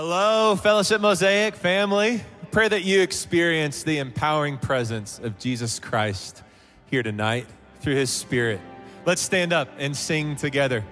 Hello, Fellowship Mosaic family. Pray that you experience the empowering presence of Jesus Christ here tonight through his spirit. Let's stand up and sing together.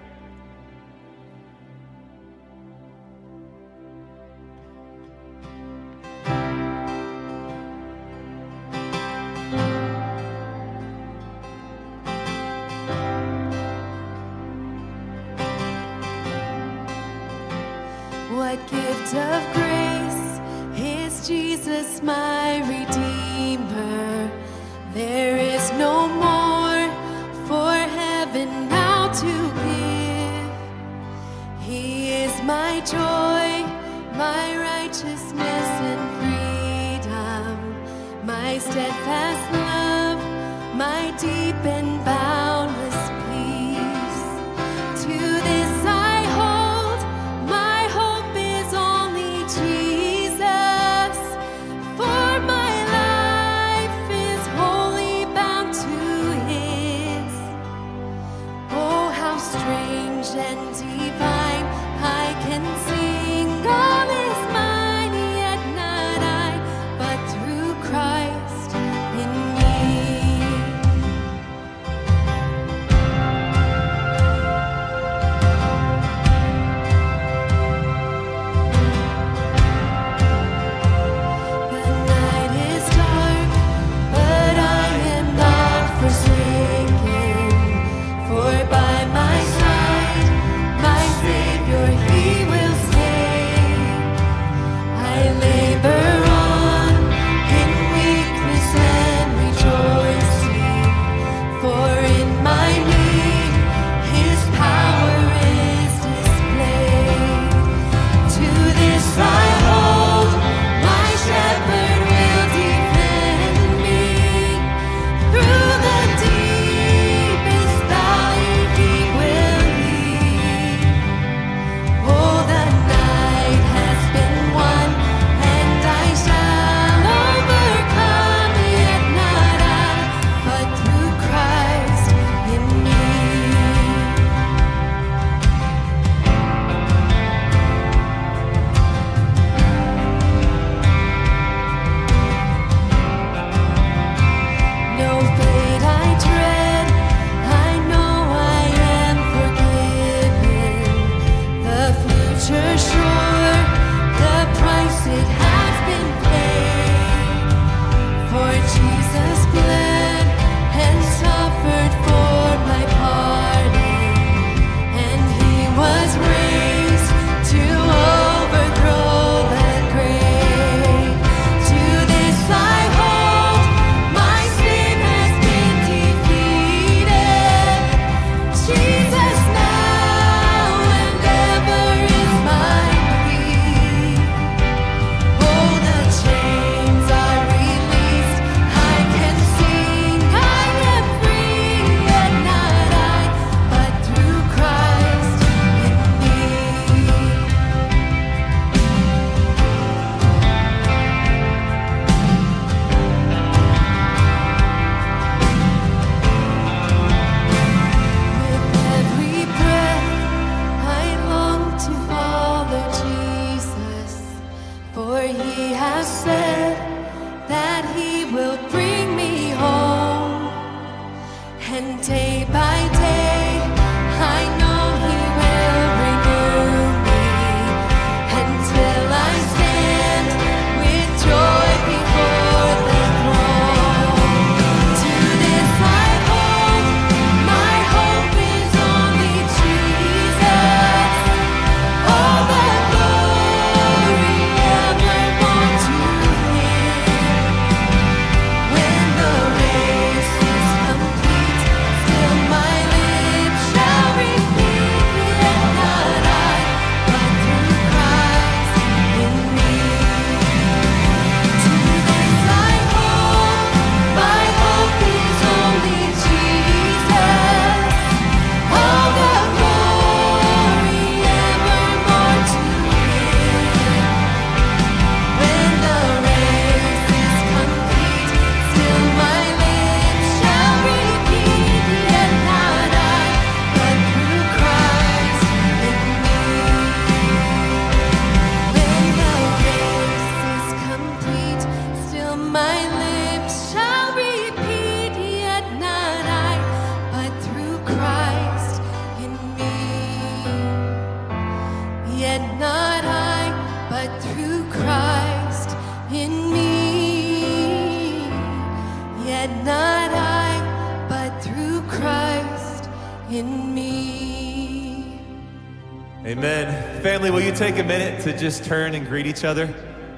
Just turn and greet each other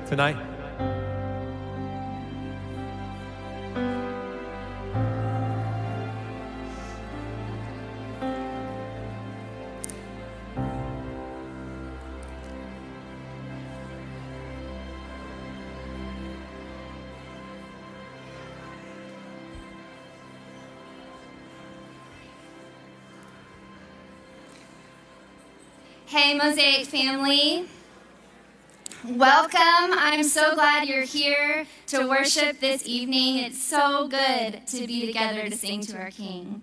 tonight? Hey, Mosaic family. I'm so glad you're here to worship this evening. It's so good to be together to sing to our King.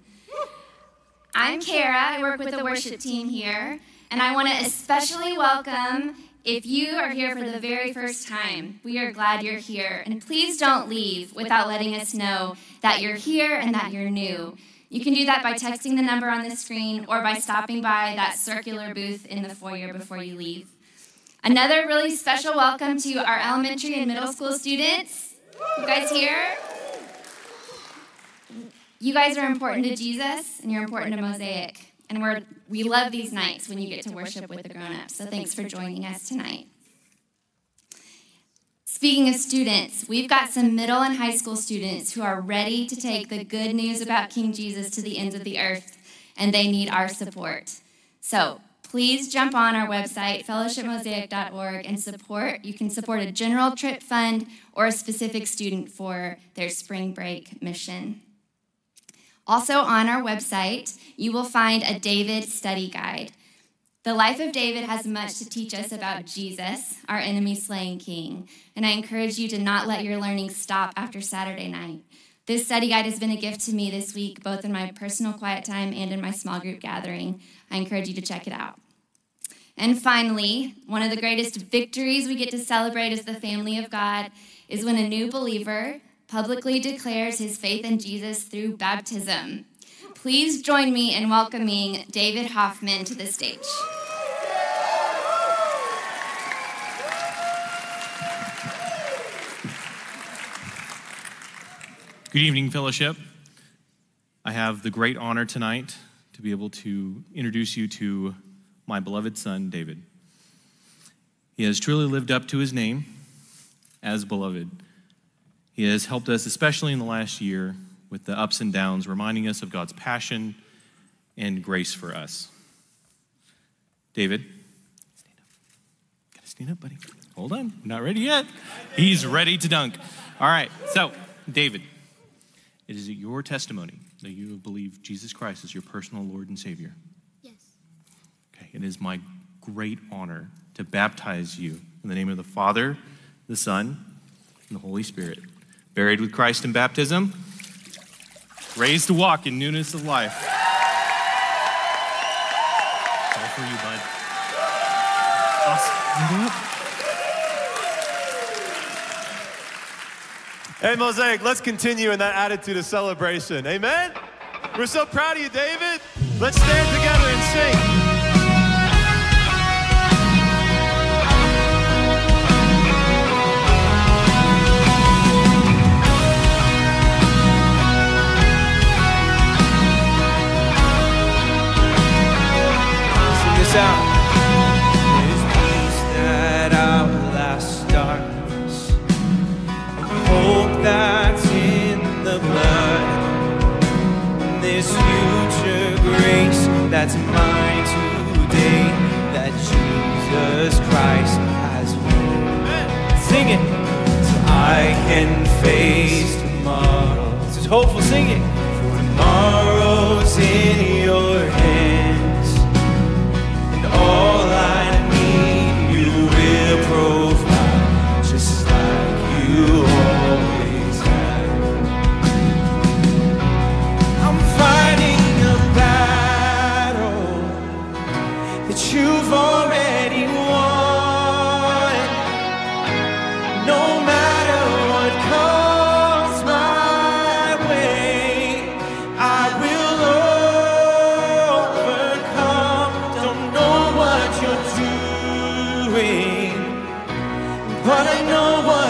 I'm Kara. I work with the worship team here, and I want to especially welcome if you are here for the very first time. We are glad you're here, and please don't leave without letting us know that you're here and that you're new. You can do that by texting the number on the screen or by stopping by that circular booth in the foyer before you leave. Another really special welcome to our elementary and middle school students. You guys here? You guys are important to Jesus and you're important to Mosaic. And we're, we love these nights when you get to worship with the grown ups. So thanks for joining us tonight. Speaking of students, we've got some middle and high school students who are ready to take the good news about King Jesus to the ends of the earth, and they need our support. So please jump on our website, fellowshipmosaic.org, and support. You can support a general trip fund or a specific student for their spring break mission. Also, on our website, you will find a David study guide. The life of David has much to teach us about Jesus, our enemy slaying king, and I encourage you to not let your learning stop after Saturday night. This study guide has been a gift to me this week, both in my personal quiet time and in my small group gathering. I encourage you to check it out. And finally, one of the greatest victories we get to celebrate as the family of God is when a new believer publicly declares his faith in Jesus through baptism. Please join me in welcoming David Hoffman to the stage. Good evening, fellowship. I have the great honor tonight to be able to introduce you to my beloved son, David. He has truly lived up to his name as beloved. He has helped us, especially in the last year, with the ups and downs, reminding us of God's passion and grace for us. David, stand up. Gotta stand up, buddy. Hold on, not ready yet. He's ready to dunk. All right, so, David, it is your testimony that you have believed Jesus Christ as your personal Lord and Savior. Yes. Okay, it is my great honor to baptize you in the name of the Father, the Son, and the Holy Spirit. Buried with Christ in baptism, raised to walk in newness of life. All for you, bud. Awesome. You Hey, Mosaic, let's continue in that attitude of celebration. Amen? We're so proud of you, David. Let's stand together and sing. Out. That's in the blood. There's future grace that's mine today that Jesus Christ has won. Sing it. So I can face tomorrow. This is hopeful singing. For tomorrow's in but I know what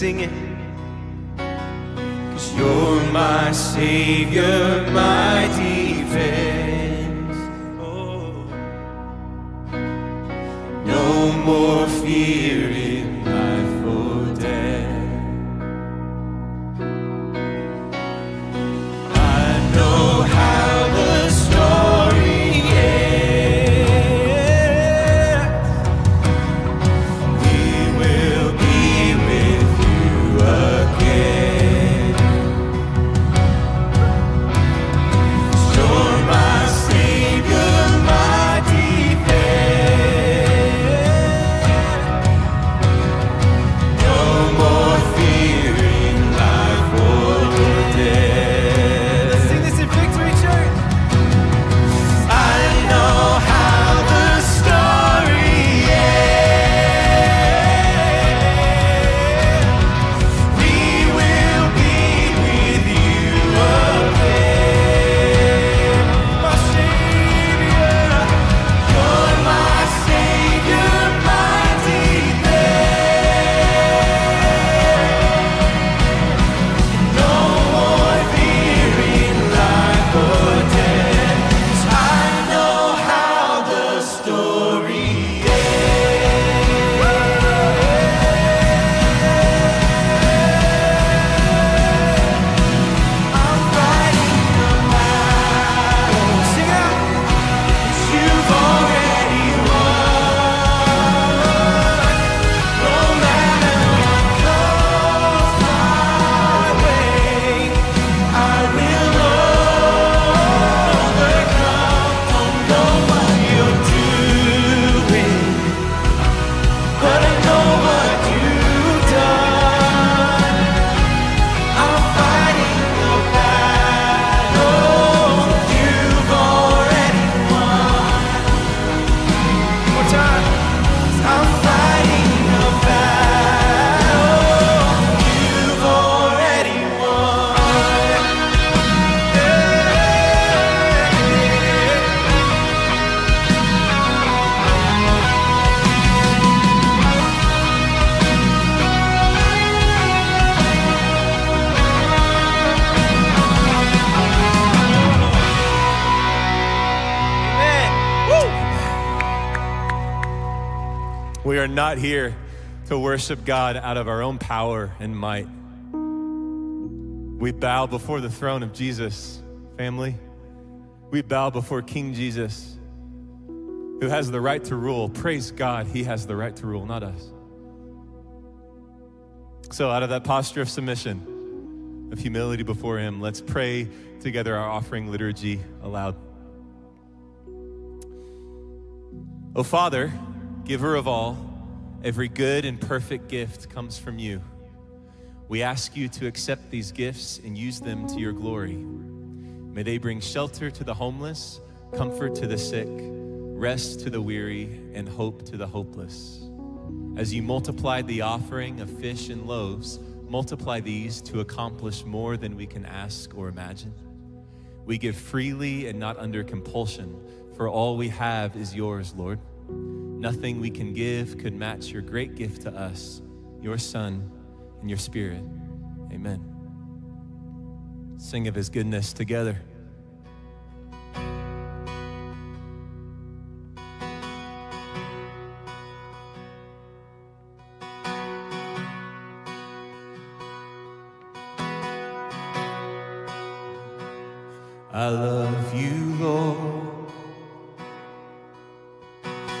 good, let's sing it. Cause you're my savior, my defense. Not here to worship God out of our own power and might. We bow before the throne of Jesus, family. We bow before King Jesus, who has the right to rule. Praise God, he has the right to rule, not us. So, out of that posture of submission, of humility before him, let's pray together our offering liturgy aloud. O Father, giver of all, every good and perfect gift comes from you. We ask you to accept these gifts and use them to your glory. May they bring shelter to the homeless, comfort to the sick, rest to the weary, and hope to the hopeless. As you multiplied the offering of fish and loaves, multiply these to accomplish more than we can ask or imagine. We give freely and not under compulsion, for all we have is yours, Lord. Nothing we can give could match your great gift to us, your Son and your Spirit. Amen. Sing of his goodness together. I love you, Lord.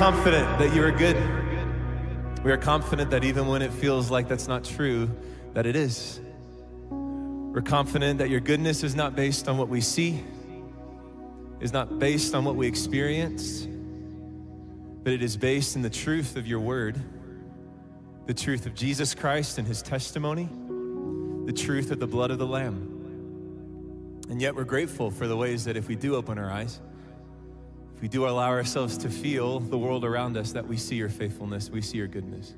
confident that you are good. We are confident that even when it feels like that's not true, that it is. We're confident that your goodness is not based on what we see, is not based on what we experience, but it is based in the truth of your word, the truth of Jesus Christ and his testimony, the truth of the blood of the Lamb. And yet we're grateful for the ways that if we do open our eyes, we do allow ourselves to feel the world around us, that we see your faithfulness, we see your goodness.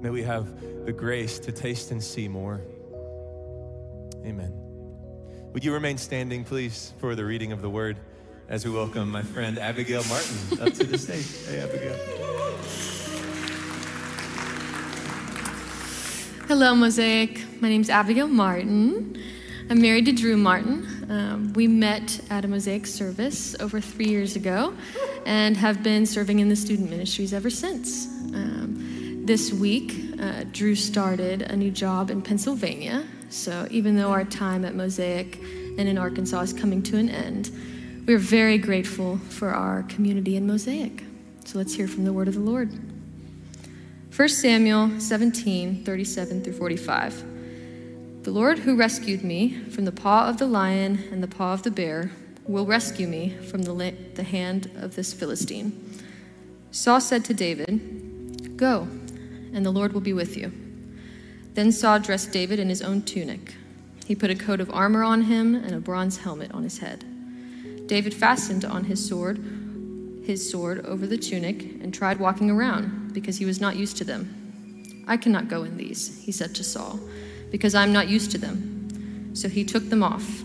May we have the grace to taste and see more. Amen. Would you remain standing, please, for the reading of the word as we welcome my friend Abigail Martin up to the stage. Hey, Abigail. Hello, Mosaic. My name's Abigail Martin. I'm married to Drew Martin. Um, we met at a Mosaic service over three years ago and have been serving in the student ministries ever since. Um, this week, uh, Drew started a new job in Pennsylvania. So even though our time at Mosaic and in Arkansas is coming to an end, we're very grateful for our community in Mosaic. So let's hear from the word of the Lord. 1 Samuel 17, 37 through 45. The Lord who rescued me from the paw of the lion and the paw of the bear will rescue me from the, the hand of this Philistine. Saul said to David, Go, and the Lord will be with you. Then Saul dressed David in his own tunic. He put a coat of armor on him and a bronze helmet on his head. David fastened on his sword his sword over the tunic and tried walking around because he was not used to them. I cannot go in these, he said to Saul because I am not used to them. So he took them off.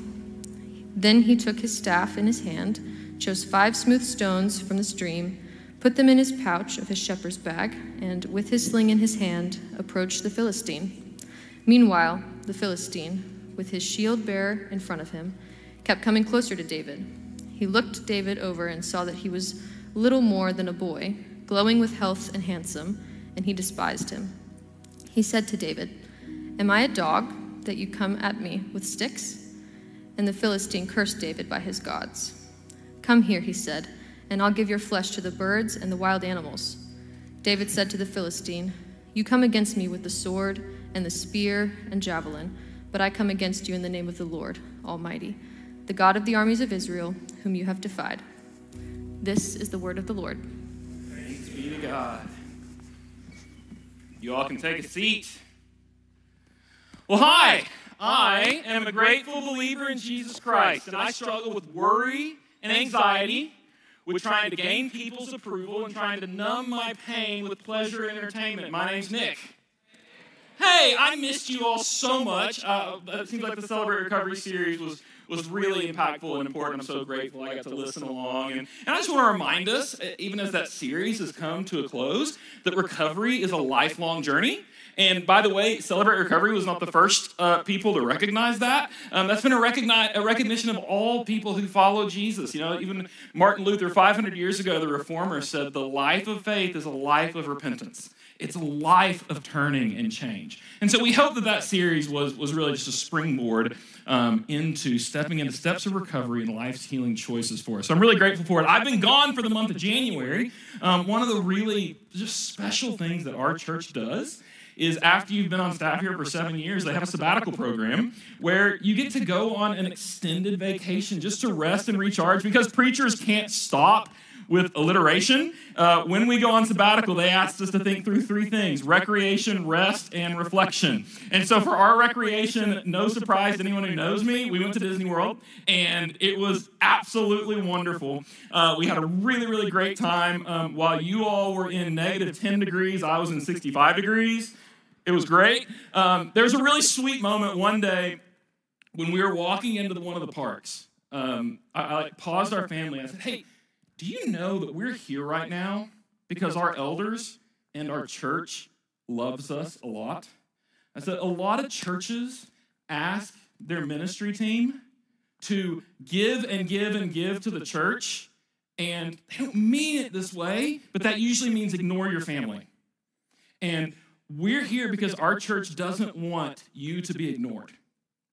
Then he took his staff in his hand, chose five smooth stones from the stream, put them in his pouch of his shepherd's bag, and with his sling in his hand, approached the Philistine. Meanwhile, the Philistine, with his shield bearer in front of him, kept coming closer to David. He looked David over and saw that he was little more than a boy, glowing with health and handsome, and he despised him. He said to David, Am I a dog that you come at me with sticks? And the Philistine cursed David by his gods. Come here, he said, and I'll give your flesh to the birds and the wild animals. David said to the Philistine, You come against me with the sword and the spear and javelin, but I come against you in the name of the Lord Almighty, the God of the armies of Israel, whom you have defied. This is the word of the Lord. Thanks be to God. You all can take a seat. Well, hi. I am a grateful believer in Jesus Christ, and I struggle with worry and anxiety, with trying to gain people's approval and trying to numb my pain with pleasure and entertainment. My name's Nick. Hey, I missed you all so much. Uh, it seems like the Celebrate Recovery series was was really impactful and important. I'm so grateful I got to listen along. And, and I just want to remind us, even as that series has come to a close, that recovery is a lifelong journey. And by the way, Celebrate Recovery was not the first uh, people to recognize that. Um, that's been a, a recognition of all people who follow Jesus. You know, even Martin Luther, 500 years ago, the reformer said, The life of faith is a life of repentance. It's a life of turning and change. And so we hope that that series was, was really just a springboard um, into stepping into steps of recovery and life's healing choices for us. So I'm really grateful for it. I've been gone for the month of January. Um, one of the really just special things that our church does is after you've been on staff here for seven years, they have a sabbatical program where you get to go on an extended vacation just to rest and recharge because preachers can't stop with alliteration. Uh, when we go on sabbatical, they asked us to think through three things recreation, rest, and reflection. And so, for our recreation, no surprise to anyone who knows me, we went to Disney World, and it was absolutely wonderful. Uh, we had a really, really great time. Um, while you all were in negative 10 degrees, I was in 65 degrees. It was great. Um, there was a really sweet moment one day when we were walking into the, one of the parks. Um, I, I like, paused our family. I said, "Hey, do you know that we're here right now because our elders and our church loves us a lot?" I said, "A lot of churches ask their ministry team to give and give and give to the church, and they don't mean it this way, but that usually means ignore your family." And we're here because our church doesn't want you to be ignored.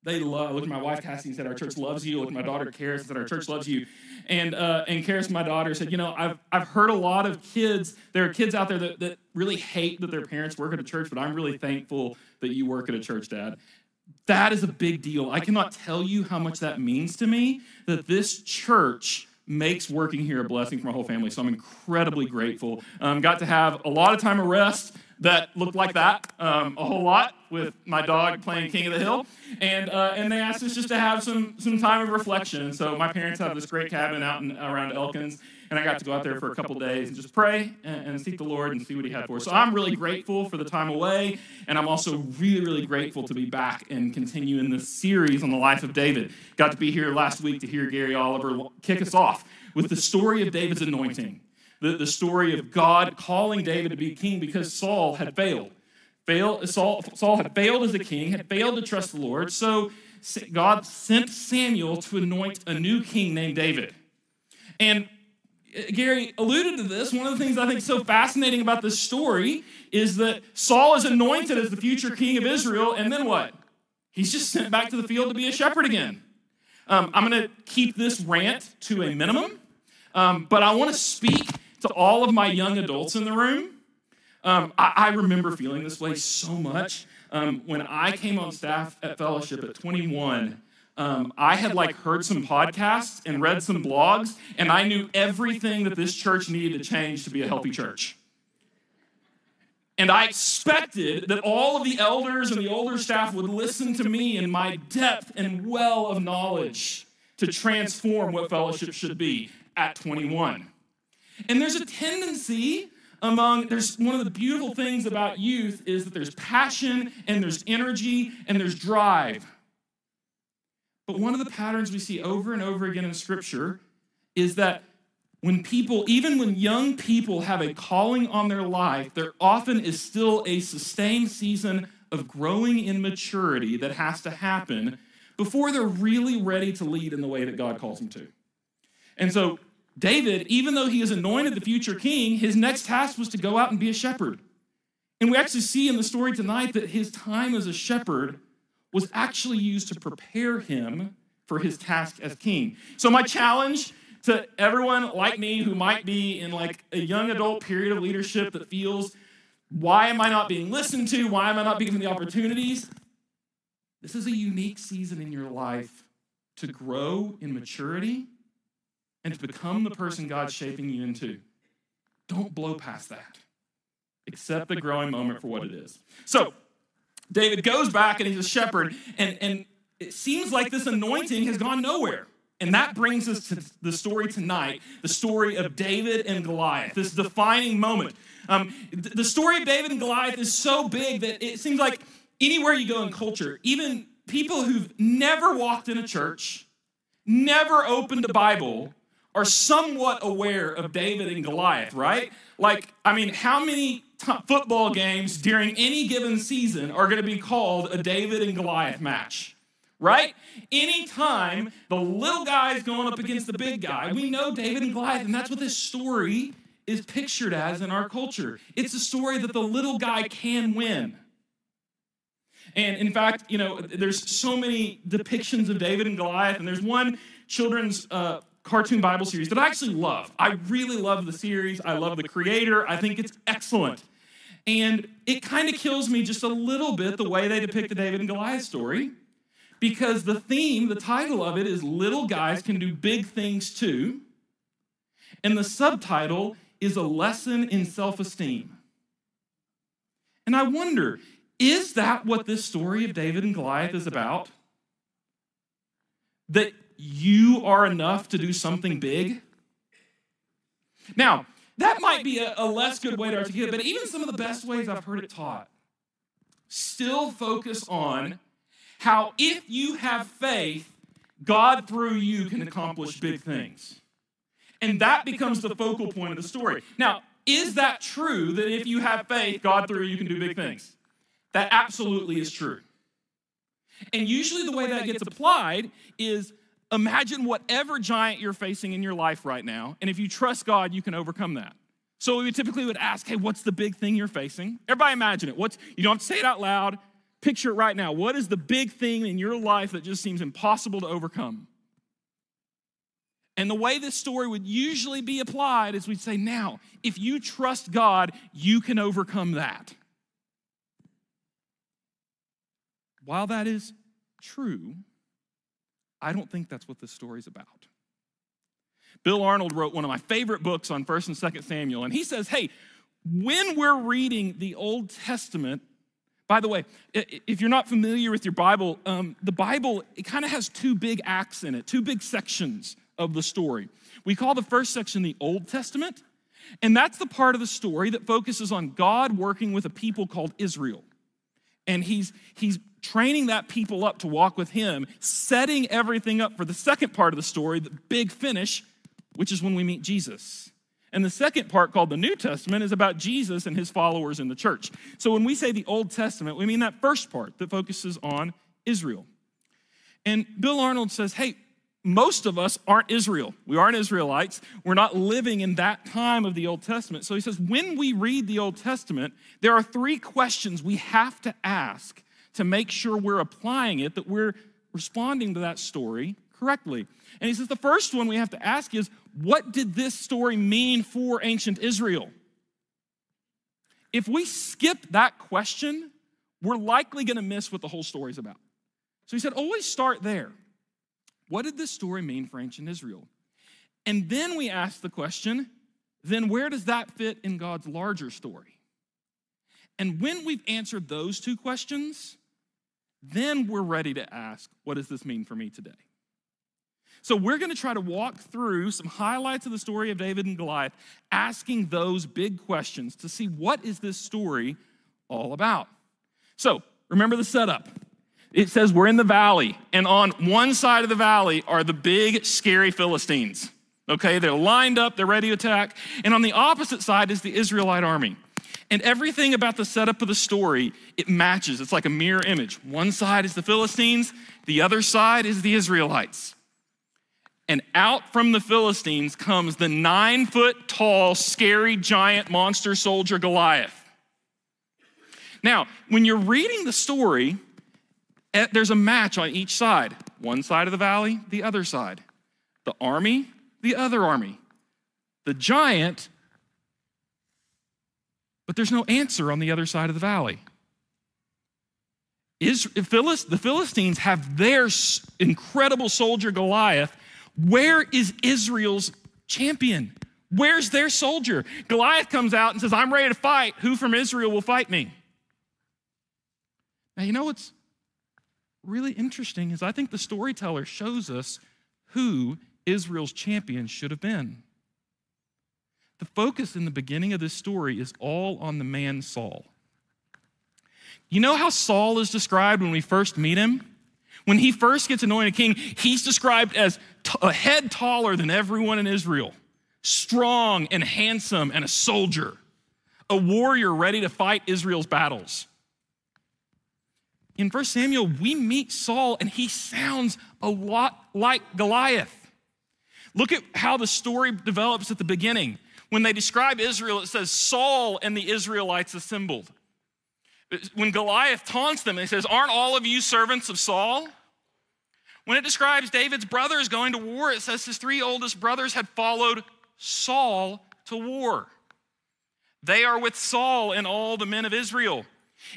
They love. Look at my wife Cassie and said, "Our church loves you." Look at my daughter Karis said, "Our church loves you." And uh, and Karis, my daughter, said, "You know, I've I've heard a lot of kids. There are kids out there that, that really hate that their parents work at a church, but I'm really thankful that you work at a church, Dad." That is a big deal. I cannot tell you how much that means to me that this church makes working here a blessing for my whole family. So I'm incredibly grateful. Um, got to have a lot of time of rest that looked like that um, a whole lot with my dog playing King of the Hill, and uh, and they asked us just to have some some time of reflection. So my parents have this great cabin out in, around Elkins, and I got to go out there for a couple days and just pray and, and, seek the Lord and see what He had for us. So I'm really grateful for the time away, and I'm also really really grateful to be back and continue in this series on the life of David. Got to be here last week to hear Gary Oliver kick us off with the story of David's anointing the, the story of God calling David to be king because Saul had failed. Fail, Saul, Saul had failed as a king, had failed to trust the Lord. So God sent Samuel to anoint a new king named David. And uh, Gary alluded to this. One of the things I think so fascinating about this story is that Saul is anointed as the future king of Israel, and then what? He's just sent back to the field to be a shepherd again. Um, I'm going to keep this rant to a minimum, um, but I want to speak to all of my young adults in the room, um, I, I, remember feeling this way so much. Um, when I came on staff at Fellowship at 21, um, I had like heard some podcasts and read some blogs, and I knew everything that this church needed to change to be a healthy church. And I expected that all of the elders and the older staff would listen to me and my depth and well of knowledge to transform what fellowship should be at 21. And there's a tendency among there's one of the beautiful things about youth is that there's passion and there's energy and there's drive. But one of the patterns we see over and over again in scripture is that when people, even when young people have a calling on their life, there often is still a sustained season of growing in maturity that has to happen before they're really ready to lead in the way that God calls them to. And so David, even though he is anointed the future king, his next task was to go out and be a shepherd. And we actually see in the story tonight that his time as a shepherd was actually used to prepare him for his task as king. So, my challenge to everyone like me who might be in like a young adult period of leadership that feels, why am I not being listened to? Why am I not being given the opportunities? This is a unique season in your life to grow in maturity and to become the person God's shaping you into. Don't blow past that. Accept the growing moment for what it is. So, David goes back and he's a shepherd, and, and it seems like this anointing has gone nowhere. And that brings us to the story tonight the story of David and Goliath, this defining moment. Um, the story of David and Goliath is so big that it seems like anywhere you go in culture, even people who've never walked in a church, never opened a Bible, are somewhat aware of David and Goliath, right? Like, I mean, how many t- football games during any given season are going to be called a David and Goliath match? Right? Anytime the little guy is going up against the big guy, we know David and Goliath, and that's what this story is pictured as in our culture. It's a story that the little guy can win. And in fact, you know, there's so many depictions of David and Goliath, and there's one children's uh, cartoon Bible series that I actually love. I really love the series. I love the creator. I think it's excellent. And it kind of kills me just a little bit the way they depict the David and Goliath story because the theme, the title of it is Little Guys Can Do Big Things Too. And the subtitle is A Lesson in Self Esteem. And I wonder, is that what this story of David and Goliath is about? That you are enough to do something big? Now, that might be a, a less good way to articulate it, but even some of the best ways I've heard it taught still focus on how if you have faith, God through you can accomplish big things. And that becomes the focal point of the story. Now, is that true that if you have faith, God through you can do big things? That absolutely is true. And usually the way that gets applied is imagine whatever giant you're facing in your life right now, and if you trust God, you can overcome that. So we typically would ask, hey, what's the big thing you're facing? Everybody imagine it. What's you don't have to say it out loud. Picture it right now. What is the big thing in your life that just seems impossible to overcome? And the way this story would usually be applied is we'd say, now, if you trust God, you can overcome that. While that is true, I don't think that's what this story's about. Bill Arnold wrote one of my favorite books on 1st and 2nd Samuel, and he says, hey, when we're reading the Old Testament, by the way, if you're not familiar with your Bible, um, the Bible, it kind of has two big acts in it, two big sections of the story. We call the first section the Old Testament, and that's the part of the story that focuses on God working with a people called Israel. And he's, he's training that people up to walk with him, setting everything up for the second part of the story, the big finish, which is when we meet Jesus. And the second part, called the New Testament, is about Jesus and his followers in the church. So when we say the Old Testament, we mean that first part that focuses on Israel. And Bill Arnold says, hey, most of us aren't Israel. We aren't Israelites. We're not living in that time of the Old Testament. So he says, when we read the Old Testament, there are three questions we have to ask to make sure we're applying it, that we're responding to that story correctly. And he says, the first one we have to ask is, what did this story mean for ancient Israel? If we skip that question, we're likely going to miss what the whole story is about. So he said, always start there. What did this story mean for ancient Israel? And then we ask the question, then where does that fit in God's larger story? And when we've answered those two questions, then we're ready to ask, what does this mean for me today? So we're going to try to walk through some highlights of the story of David and Goliath, asking those big questions to see what is this story all about. So remember the setup. It says we're in the valley, and on one side of the valley are the big, scary Philistines. Okay, they're lined up, they're ready to attack. And on the opposite side is the Israelite army. And everything about the setup of the story, it matches. It's like a mirror image. One side is the Philistines, the other side is the Israelites. And out from the Philistines comes the nine foot tall, scary, giant monster soldier Goliath. Now, when you're reading the story, eh, there's a match on each side one side of the valley, the other side. The army, the other army. The giant, but there's no answer on the other side of the valley. The Philistines have their incredible soldier Goliath where is Israel's champion? Where's their soldier? Goliath comes out and says, I'm ready to fight. Who from Israel will fight me? Now, you know what's really interesting is I think the storyteller shows us who Israel's champion should have been. The focus in the beginning of this story is all on the man Saul. You know how Saul is described when we first meet him? When he first gets anointed king, he's described as a head taller than everyone in Israel, strong and handsome and a soldier, a warrior ready to fight Israel's battles. In 1 Samuel, we meet Saul and he sounds a lot like Goliath. Look at how the story develops at the beginning. When they describe Israel, it says Saul and the Israelites assembled. When Goliath taunts them, he says, Aren't all of you servants of Saul? When it describes David's brothers going to war, it says his three oldest brothers had followed Saul to war. They are with Saul and all the men of Israel.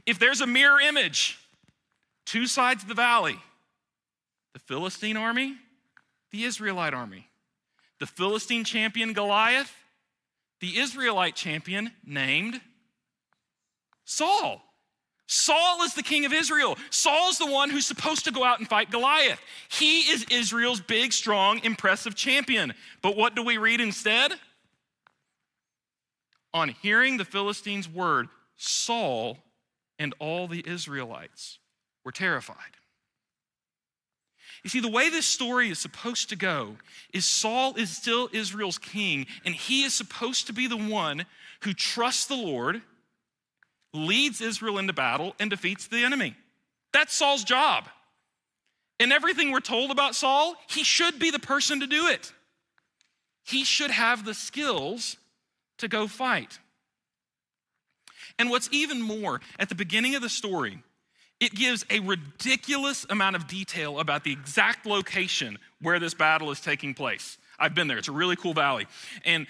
If there's a mirror image, two sides of the valley the Philistine army, the Israelite army. The Philistine champion Goliath, the Israelite champion named Saul. Saul is the king of Israel. Saul's the one who's supposed to go out and fight Goliath. He is Israel's big, strong, impressive champion. But what do we read instead? On hearing the Philistines' word, Saul and all the Israelites were terrified. You see, the way this story is supposed to go is Saul is still Israel's king, and he is supposed to be the one who trusts the Lord leads Israel into battle, and defeats the enemy. That's Saul's job. And everything we're told about Saul, he should be the person to do it. He should have the skills to go fight. And what's even more, at the beginning of the story, it gives a ridiculous amount of detail about the exact location where this battle is taking place. I've been there, it's a really cool valley. And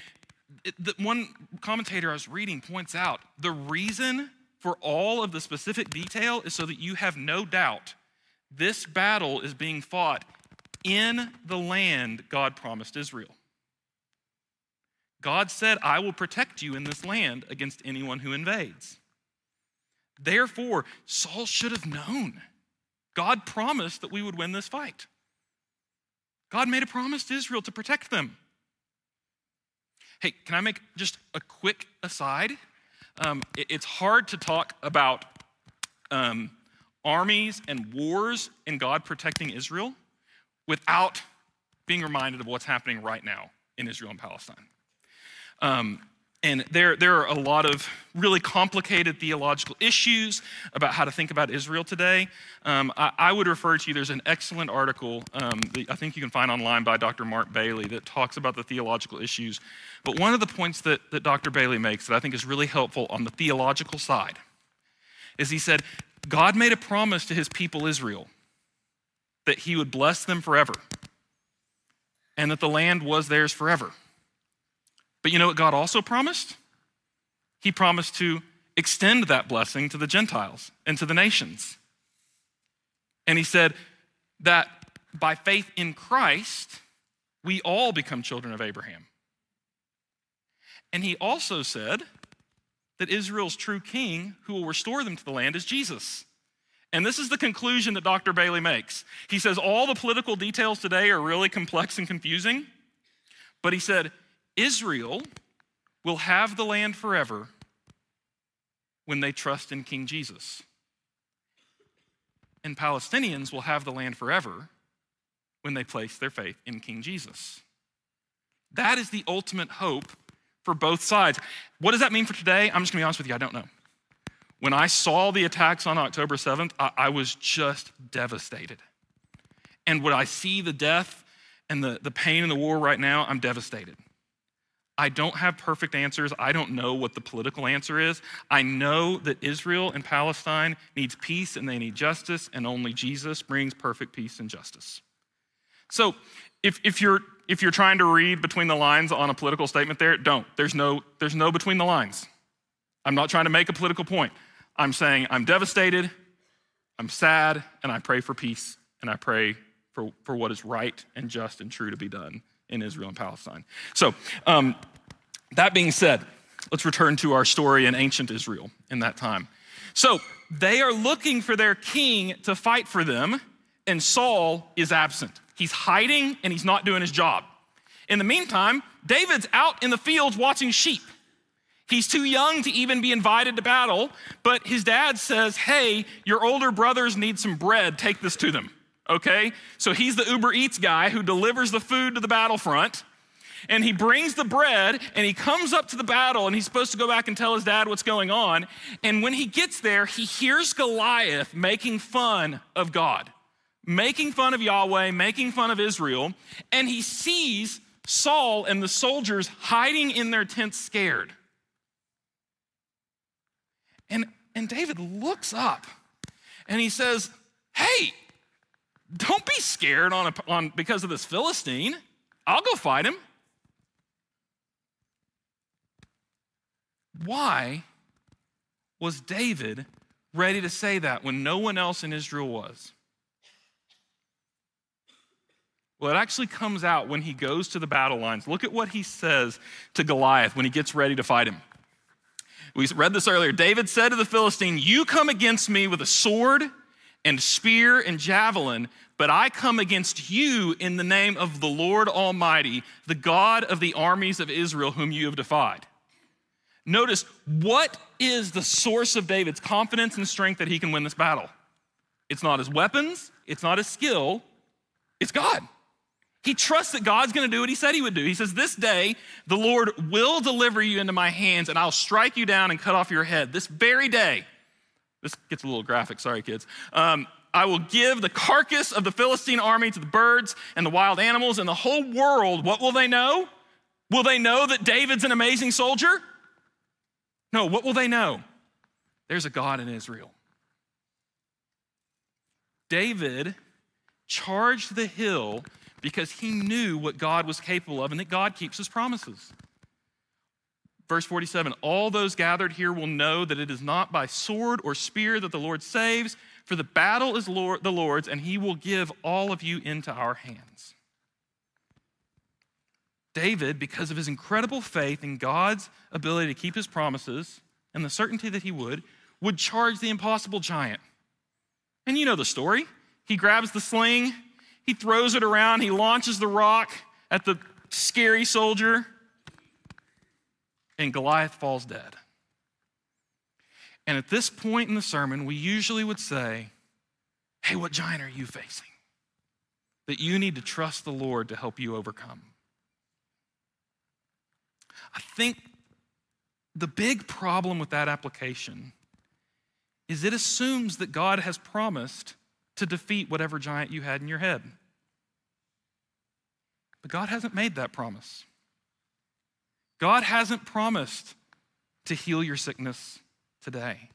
the one commentator I was reading points out the reason for all of the specific detail is so that you have no doubt This battle is being fought in the land God promised Israel. God said, I will protect you in this land against anyone who invades. Therefore, Saul should have known. God promised that we would win this fight. God made a promise to Israel to protect them. Hey, can I make just a quick aside? Um, it, it's hard to talk about um, armies and wars and God protecting Israel without being reminded of what's happening right now in Israel and Palestine. Um, and there, there are a lot of really complicated theological issues about how to think about Israel today. Um, I, I, would refer to you, there's an excellent article um, that I think you can find online by Dr. Mark Bailey that talks about the theological issues. But one of the points that, that Dr. Bailey makes that I think is really helpful on the theological side is he said, God made a promise to his people Israel that he would bless them forever and that the land was theirs forever. But you know what God also promised? He promised to extend that blessing to the Gentiles and to the nations. And he said that by faith in Christ, we all become children of Abraham. And he also said that Israel's true king who will restore them to the land is Jesus. And this is the conclusion that Dr. Bailey makes. He says all the political details today are really complex and confusing, but he said Israel will have the land forever when they trust in King Jesus. And Palestinians will have the land forever when they place their faith in King Jesus. That is the ultimate hope for both sides. What does that mean for today? I'm just gonna be honest with you, I don't know. When I saw the attacks on October 7th, I, I was just devastated. And when I see the death and the, the pain in the war right now, I'm devastated. I don't have perfect answers. I don't know what the political answer is. I know that Israel and Palestine needs peace and they need justice, and only Jesus brings perfect peace and justice. So if, if you're if you're trying to read between the lines on a political statement there, don't. There's no, there's no between the lines. I'm not trying to make a political point. I'm saying I'm devastated, I'm sad, and I pray for peace, and I pray for, for what is right and just and true to be done in Israel and Palestine. So, um, that being said, let's return to our story in ancient Israel in that time. So, they are looking for their king to fight for them, and Saul is absent. He's hiding and he's not doing his job. In the meantime, David's out in the fields watching sheep. He's too young to even be invited to battle, but his dad says, Hey, your older brothers need some bread. Take this to them okay? So he's the Uber Eats guy who delivers the food to the battlefront. And he brings the bread and he comes up to the battle and he's supposed to go back and tell his dad what's going on. And when he gets there, he hears Goliath making fun of God, making fun of Yahweh, making fun of Israel. And he sees Saul and the soldiers hiding in their tents scared. And, and David looks up and he says, Hey, don't be scared on, a, on because of this Philistine. I'll go fight him. Why was David ready to say that when no one else in Israel was? Well, it actually comes out when he goes to the battle lines. Look at what he says to Goliath when he gets ready to fight him. We read this earlier. David said to the Philistine, You come against me with a sword and spear and javelin, but I come against you in the name of the Lord Almighty, the God of the armies of Israel, whom you have defied. Notice what is the source of David's confidence and strength that he can win this battle? It's not his weapons, it's not his skill, it's God. He trusts that God's gonna do what he said he would do. He says, This day the Lord will deliver you into my hands, and I'll strike you down and cut off your head. This very day, this gets a little graphic, sorry, kids. Um, I will give the carcass of the Philistine army to the birds and the wild animals and the whole world. What will they know? Will they know that David's an amazing soldier? No, what will they know? There's a God in Israel. David charged the hill because he knew what God was capable of and that God keeps his promises. Verse 47 All those gathered here will know that it is not by sword or spear that the Lord saves, for the battle is Lord, the Lord's, and he will give all of you into our hands. David, because of his incredible faith in God's ability to keep his promises and the certainty that he would, would charge the impossible giant. And you know the story. He grabs the sling, he throws it around, he launches the rock at the scary soldier, and Goliath falls dead. And at this point in the sermon, we usually would say, Hey, what giant are you facing? That you need to trust the Lord to help you overcome. I think the big problem with that application is it assumes that God has promised to defeat whatever giant you had in your head. But God hasn't made that promise. God hasn't promised to heal your sickness today.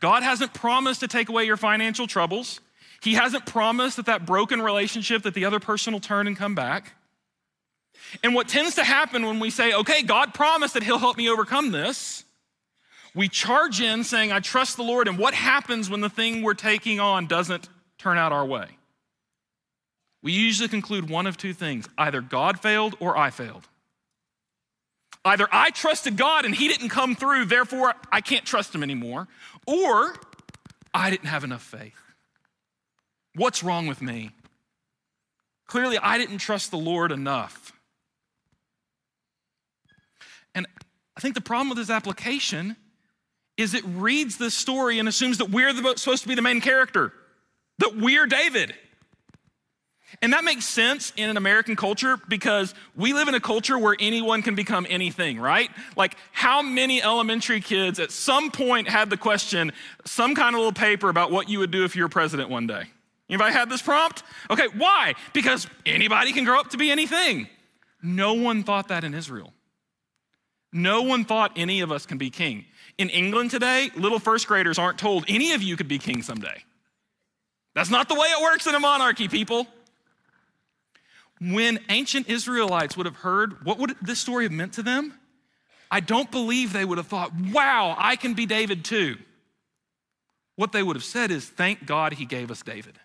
God hasn't promised to take away your financial troubles. He hasn't promised that that broken relationship that the other person will turn and come back. And what tends to happen when we say, okay, God promised that He'll help me overcome this, we charge in saying, I trust the Lord. And what happens when the thing we're taking on doesn't turn out our way? We usually conclude one of two things either God failed or I failed. Either I trusted God and He didn't come through, therefore I can't trust Him anymore, or I didn't have enough faith. What's wrong with me? Clearly, I didn't trust the Lord enough. And I think the problem with this application is it reads this story and assumes that we're the, supposed to be the main character, that we're David. And that makes sense in an American culture because we live in a culture where anyone can become anything, right? Like, how many elementary kids at some point had the question, some kind of little paper about what you would do if you were president one day? Anybody had this prompt? Okay, why? Because anybody can grow up to be anything. No one thought that in Israel. No one thought any of us can be king. In England today, little first graders aren't told any of you could be king someday. That's not the way it works in a monarchy, people when ancient Israelites would have heard, what would this story have meant to them? I don't believe they would have thought, wow, I can be David too. What they would have said is, thank God he gave us David.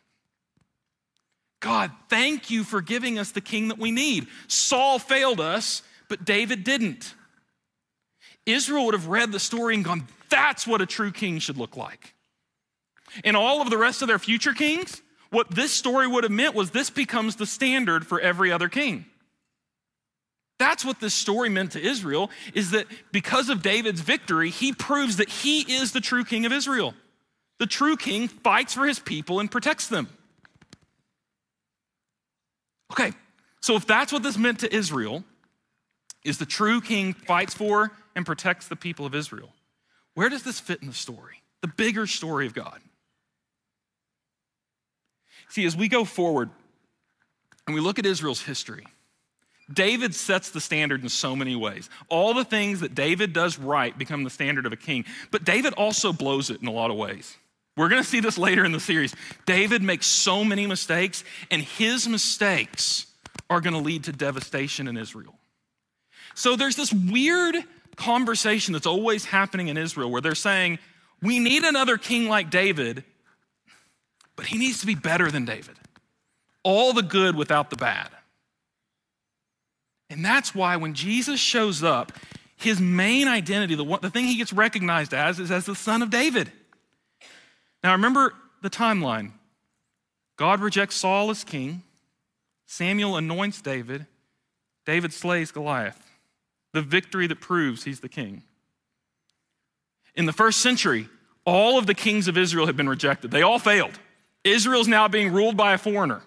God, thank you for giving us the king that we need. Saul failed us, but David didn't. Israel would have read the story and gone, that's what a true king should look like. And all of the rest of their future kings, what this story would have meant was this becomes the standard for every other king. That's what this story meant to Israel is that because of David's victory, he proves that he is the true king of Israel. The true king fights for his people and protects them. Okay, so if that's what this meant to Israel, is the true king fights for and protects the people of Israel. Where does this fit in the story? The bigger story of God. See, as we go forward and we look at Israel's history, David sets the standard in so many ways. All the things that David does right become the standard of a king, but David also blows it in a lot of ways. We're going to see this later in the series. David makes so many mistakes, and his mistakes are going to lead to devastation in Israel. So there's this weird conversation that's always happening in Israel where they're saying, We need another king like David, but he needs to be better than David. All the good without the bad. And that's why when Jesus shows up, his main identity, the, one, the thing he gets recognized as, is as the son of David. Now remember the timeline God rejects Saul as king, Samuel anoints David, David slays Goliath. The victory that proves he's the king. In the first century, all of the kings of Israel had been rejected, they all failed. Israel's now being ruled by a foreigner,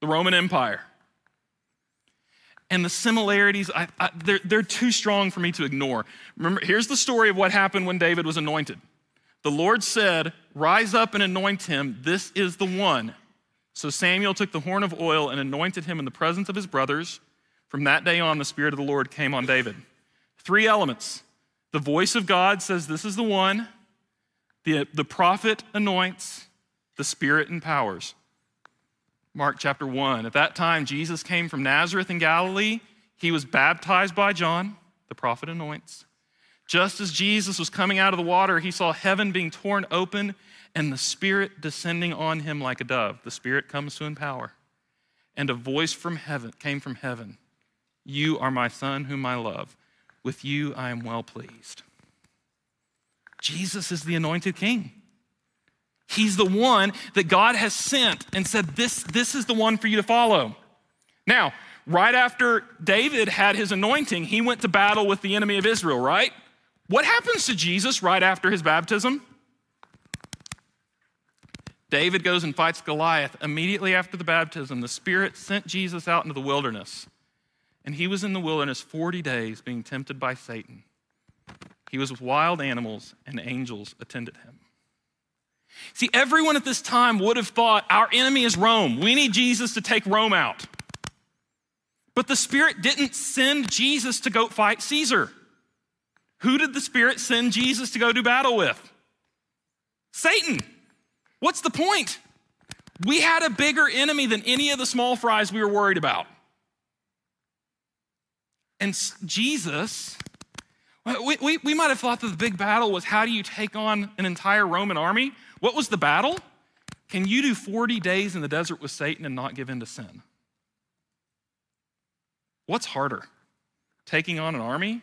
the Roman Empire. And the similarities, I, I, they're, they're too strong for me to ignore. Remember, here's the story of what happened when David was anointed. The Lord said, Rise up and anoint him. This is the one. So Samuel took the horn of oil and anointed him in the presence of his brothers. From that day on, the Spirit of the Lord came on David. Three elements. The voice of God says, This is the one. The, the prophet anoints, the Spirit empowers. Mark chapter 1. At that time, Jesus came from Nazareth in Galilee. He was baptized by John, the prophet anoints. Just as Jesus was coming out of the water, he saw heaven being torn open and the Spirit descending on him like a dove. The Spirit comes to empower. And a voice from heaven came from heaven You are my Son, whom I love. With you I am well pleased. Jesus is the anointed king. He's the one that God has sent and said, This, this is the one for you to follow. Now, right after David had his anointing, he went to battle with the enemy of Israel, right? What happens to Jesus right after his baptism? David goes and fights Goliath. Immediately after the baptism, the Spirit sent Jesus out into the wilderness. And he was in the wilderness 40 days being tempted by Satan. He was with wild animals, and angels attended him. See, everyone at this time would have thought our enemy is Rome. We need Jesus to take Rome out. But the Spirit didn't send Jesus to go fight Caesar. Who did the Spirit send Jesus to go do battle with? Satan. What's the point? We had a bigger enemy than any of the small fries we were worried about. And Jesus, we, we, we might have thought that the big battle was how do you take on an entire Roman army? What was the battle? Can you do 40 days in the desert with Satan and not give in to sin? What's harder, taking on an army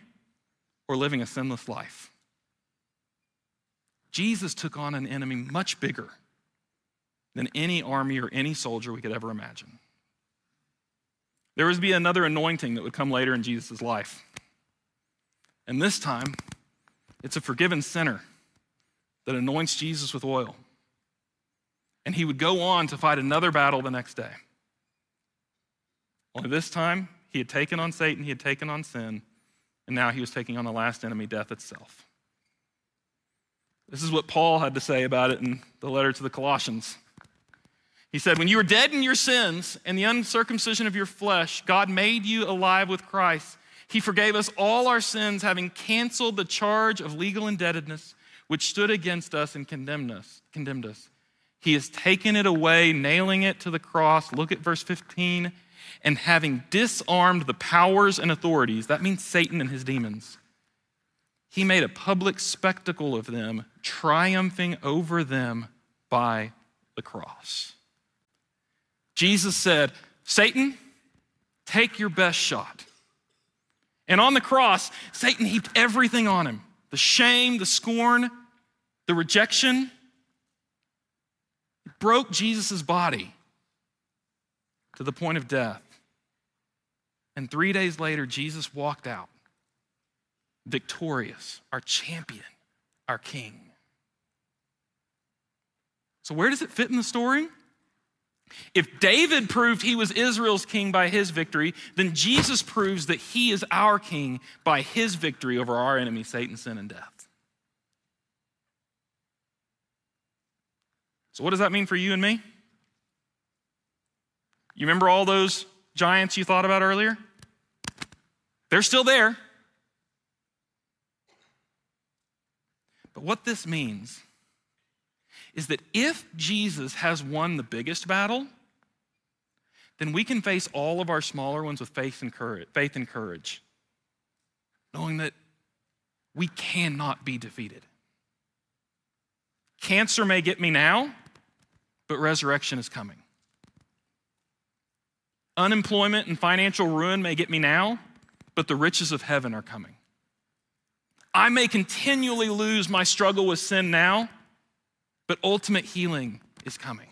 or living a sinless life? Jesus took on an enemy much bigger than any army or any soldier we could ever imagine. There was be another anointing that would come later in Jesus' life. And this time, it's a forgiven sinner that anoints Jesus with oil. And he would go on to fight another battle the next day. Only this time, he had taken on Satan, he had taken on sin, and now he was taking on the last enemy, death itself. This is what Paul had to say about it in the letter to the Colossians. He said, When you were dead in your sins and the uncircumcision of your flesh, God made you alive with Christ. He forgave us all our sins, having canceled the charge of legal indebtedness which stood against us and condemned us. Condemned us. He has taken it away, nailing it to the cross. Look at verse 15. And having disarmed the powers and authorities, that means Satan and his demons, he made a public spectacle of them, triumphing over them by the cross. Jesus said, Satan, take your best shot. And on the cross, Satan heaped everything on him the shame, the scorn, the rejection. It broke Jesus' body to the point of death. And three days later, Jesus walked out, victorious, our champion, our king. So, where does it fit in the story? If David proved he was Israel's king by his victory, then Jesus proves that he is our king by his victory over our enemy, Satan, sin, and death. So, what does that mean for you and me? You remember all those giants you thought about earlier? They're still there. But what this means is that if Jesus has won the biggest battle, then we can face all of our smaller ones with faith and courage, faith and courage, knowing that we cannot be defeated. Cancer may get me now, but resurrection is coming. Unemployment and financial ruin may get me now, but the riches of heaven are coming. I may continually lose my struggle with sin now, but ultimate healing is coming.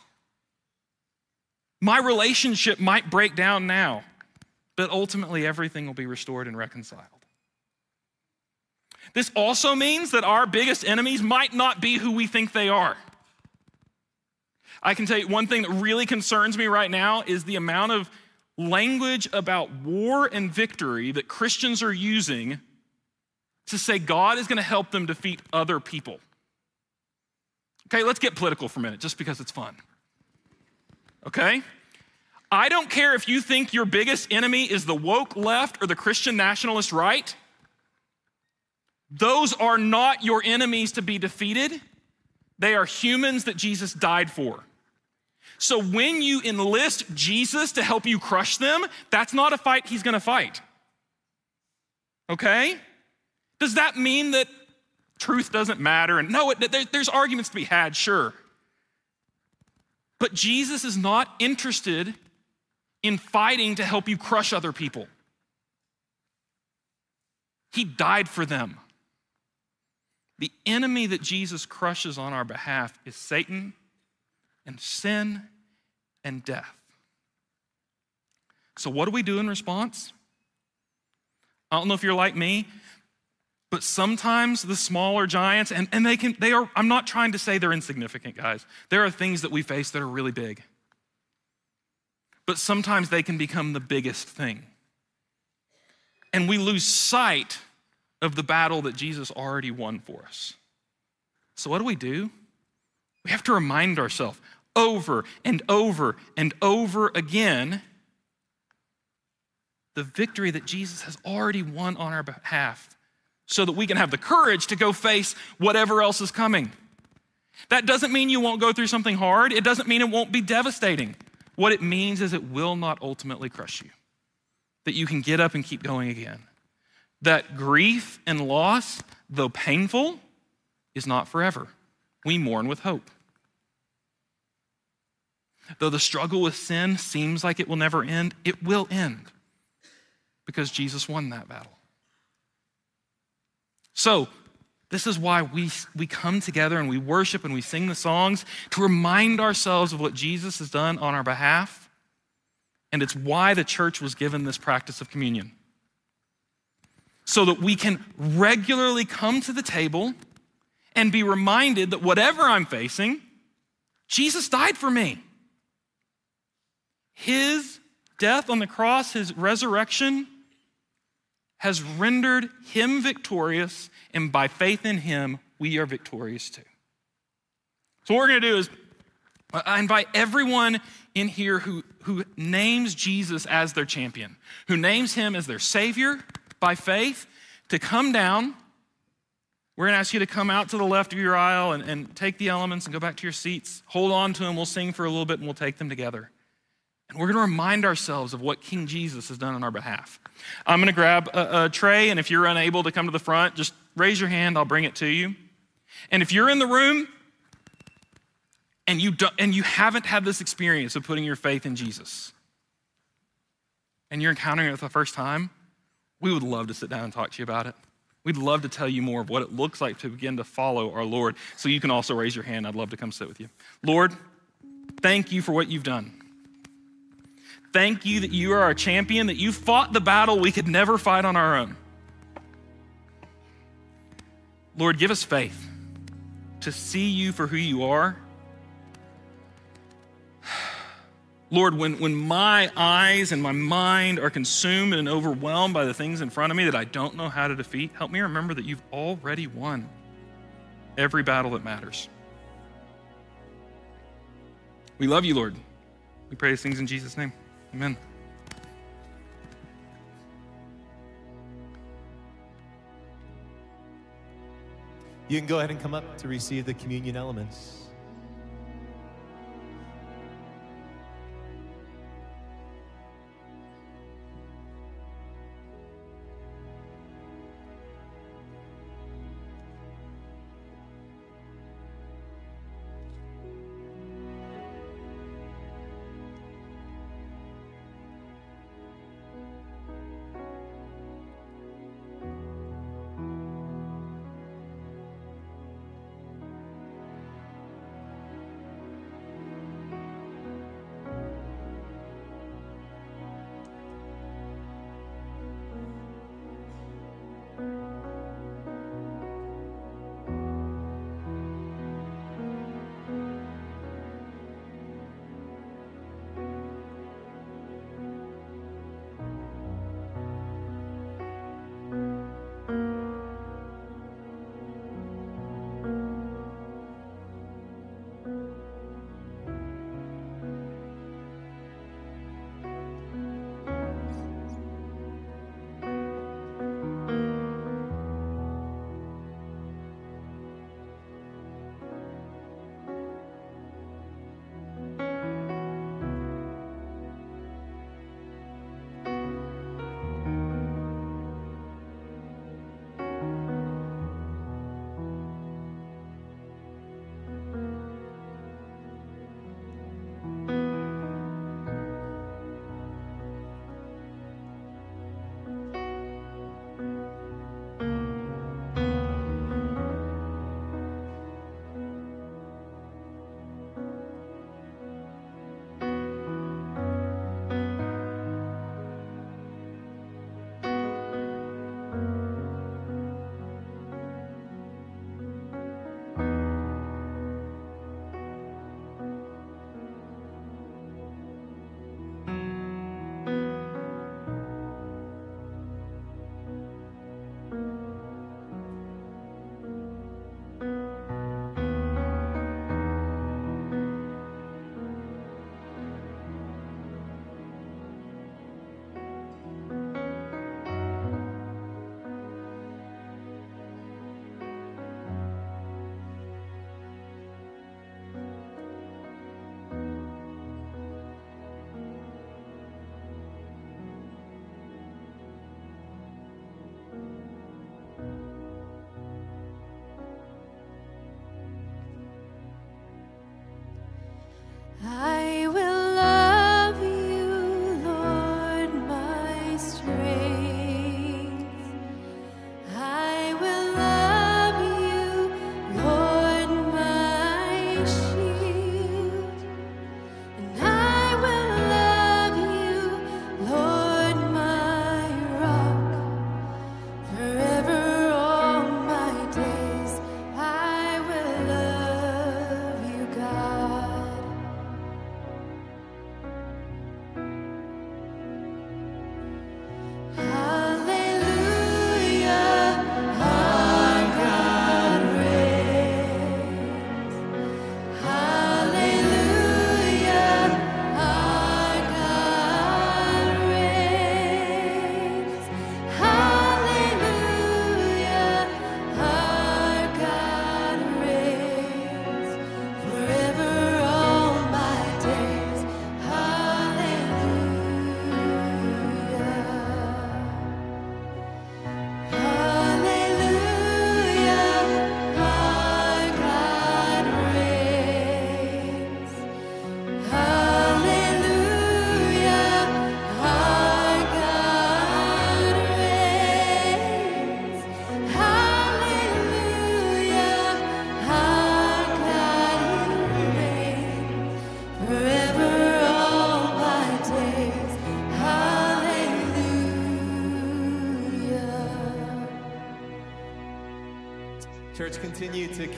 My relationship might break down now, but ultimately everything will be restored and reconciled. This also means that our biggest enemies might not be who we think they are. I can tell you one thing that really concerns me right now is the amount of language about war and victory that Christians are using to say God is going to help them defeat other people. Okay, let's get political for a minute just because it's fun. Okay? I don't care if you think your biggest enemy is the woke left or the Christian nationalist right. Those are not your enemies to be defeated. They are humans that Jesus died for. So when you enlist Jesus to help you crush them, that's not a fight he's gonna fight. Okay? Does that mean that truth doesn't matter? And no, it, there, there's arguments to be had, sure. But Jesus is not interested in fighting to help you crush other people. He died for them. The enemy that Jesus crushes on our behalf is Satan and sin and death. So, what do we do in response? I don't know if you're like me, but sometimes the smaller giants, and, and they can, they are, I'm not trying to say they're insignificant, guys. There are things that we face that are really big. But sometimes they can become the biggest thing. And we lose sight of the battle that Jesus already won for us. So, what do we do? We have to remind ourselves over and over and over again the victory that Jesus has already won on our behalf so that we can have the courage to go face whatever else is coming. That doesn't mean you won't go through something hard, it doesn't mean it won't be devastating. What it means is it will not ultimately crush you, that you can get up and keep going again. That grief and loss, though painful, is not forever. We mourn with hope. Though the struggle with sin seems like it will never end, it will end because Jesus won that battle. So, this is why we, we come together and we worship and we sing the songs to remind ourselves of what Jesus has done on our behalf. And it's why the church was given this practice of communion. So that we can regularly come to the table and be reminded that whatever I'm facing, Jesus died for me. His death on the cross, his resurrection, has rendered him victorious, and by faith in him, we are victorious too. So, what we're going to do is I invite everyone in here who, who names Jesus as their champion, who names him as their Savior by faith, to come down. We're going to ask you to come out to the left of your aisle and, and take the elements and go back to your seats. Hold on to them. We'll sing for a little bit and we'll take them together. And we're going to remind ourselves of what King Jesus has done on our behalf. I'm going to grab a, a, tray, and if you're unable to come to the front, just raise your hand, I'll bring it to you. And if you're in the room and you, don't, and you haven't had this experience of putting your faith in Jesus, and you're encountering it for the first time, we would love to sit down and talk to you about it. We'd love to tell you more of what it looks like to begin to follow our Lord. So you can also raise your hand. I'd love to come sit with you. Lord, thank you for what you've done. Thank you that you are our champion, that you fought the battle we could never fight on our own. Lord, give us faith to see you for who you are. Lord, when, when my eyes and my mind are consumed and overwhelmed by the things in front of me that I don't know how to defeat, help me remember that you've already won every battle that matters. We love you, Lord. We pray these things in Jesus' name. Amen. You can go ahead and come up to receive the communion elements.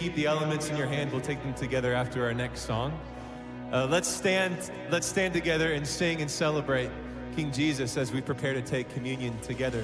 keep the elements in your hand. We'll take them together after our next song. Uh, let's stand. Let's stand together and sing and celebrate King Jesus as we prepare to take communion together.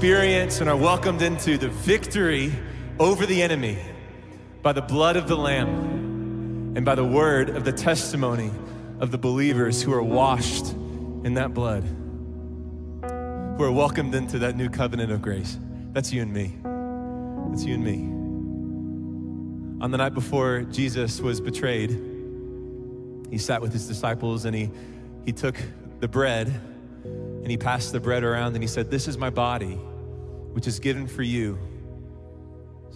experience and are welcomed into the victory over the enemy by the blood of the Lamb and by the word of the testimony of the believers who are washed in that blood, who are welcomed into that new covenant of grace. That's you and me. That's you and me. On the night before Jesus was betrayed, he sat with his disciples and he, he took the bread and he passed the bread around and he said, This is my body which is given for you.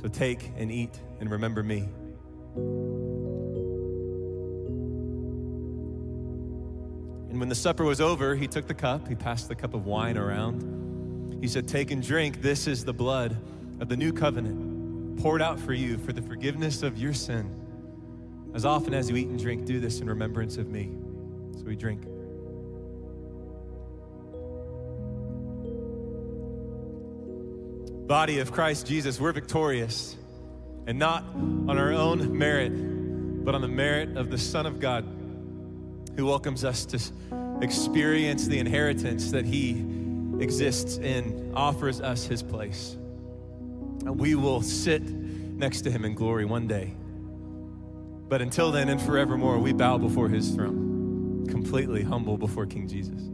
So take and eat and remember me. And when the supper was over, he took the cup, he passed the cup of wine around. He said, Take and drink. This is the blood of the new covenant, poured out for you for the forgiveness of your sin. As often as you eat and drink, do this in remembrance of me. So we drink. Body of Christ Jesus, we're victorious, and not on our own merit, but on the merit of the Son of God who welcomes us to experience the inheritance that He exists in, offers us His place. And we will sit next to Him in glory one day. But until then and forevermore, we bow before His throne, completely humble before King Jesus.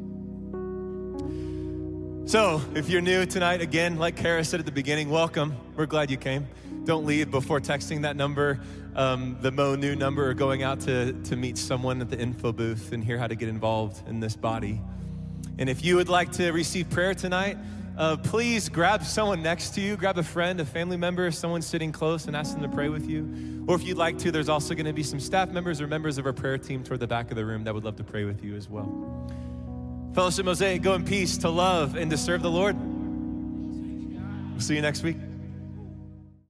So, if you're new tonight, again, like Kara said at the beginning, welcome. We're glad you came. Don't leave before texting that number, um, the Mo New number, or going out to, to meet someone at the info booth and hear how to get involved in this body. And if you would like to receive prayer tonight, uh, please grab someone next to you, grab a friend, a family member, someone sitting close, and ask them to pray with you. Or if you'd like to, there's also going to be some staff members or members of our prayer team toward the back of the room that would love to pray with you as well. Fellowship Mosaic, go in peace to love and to serve the Lord. We'll see you next week.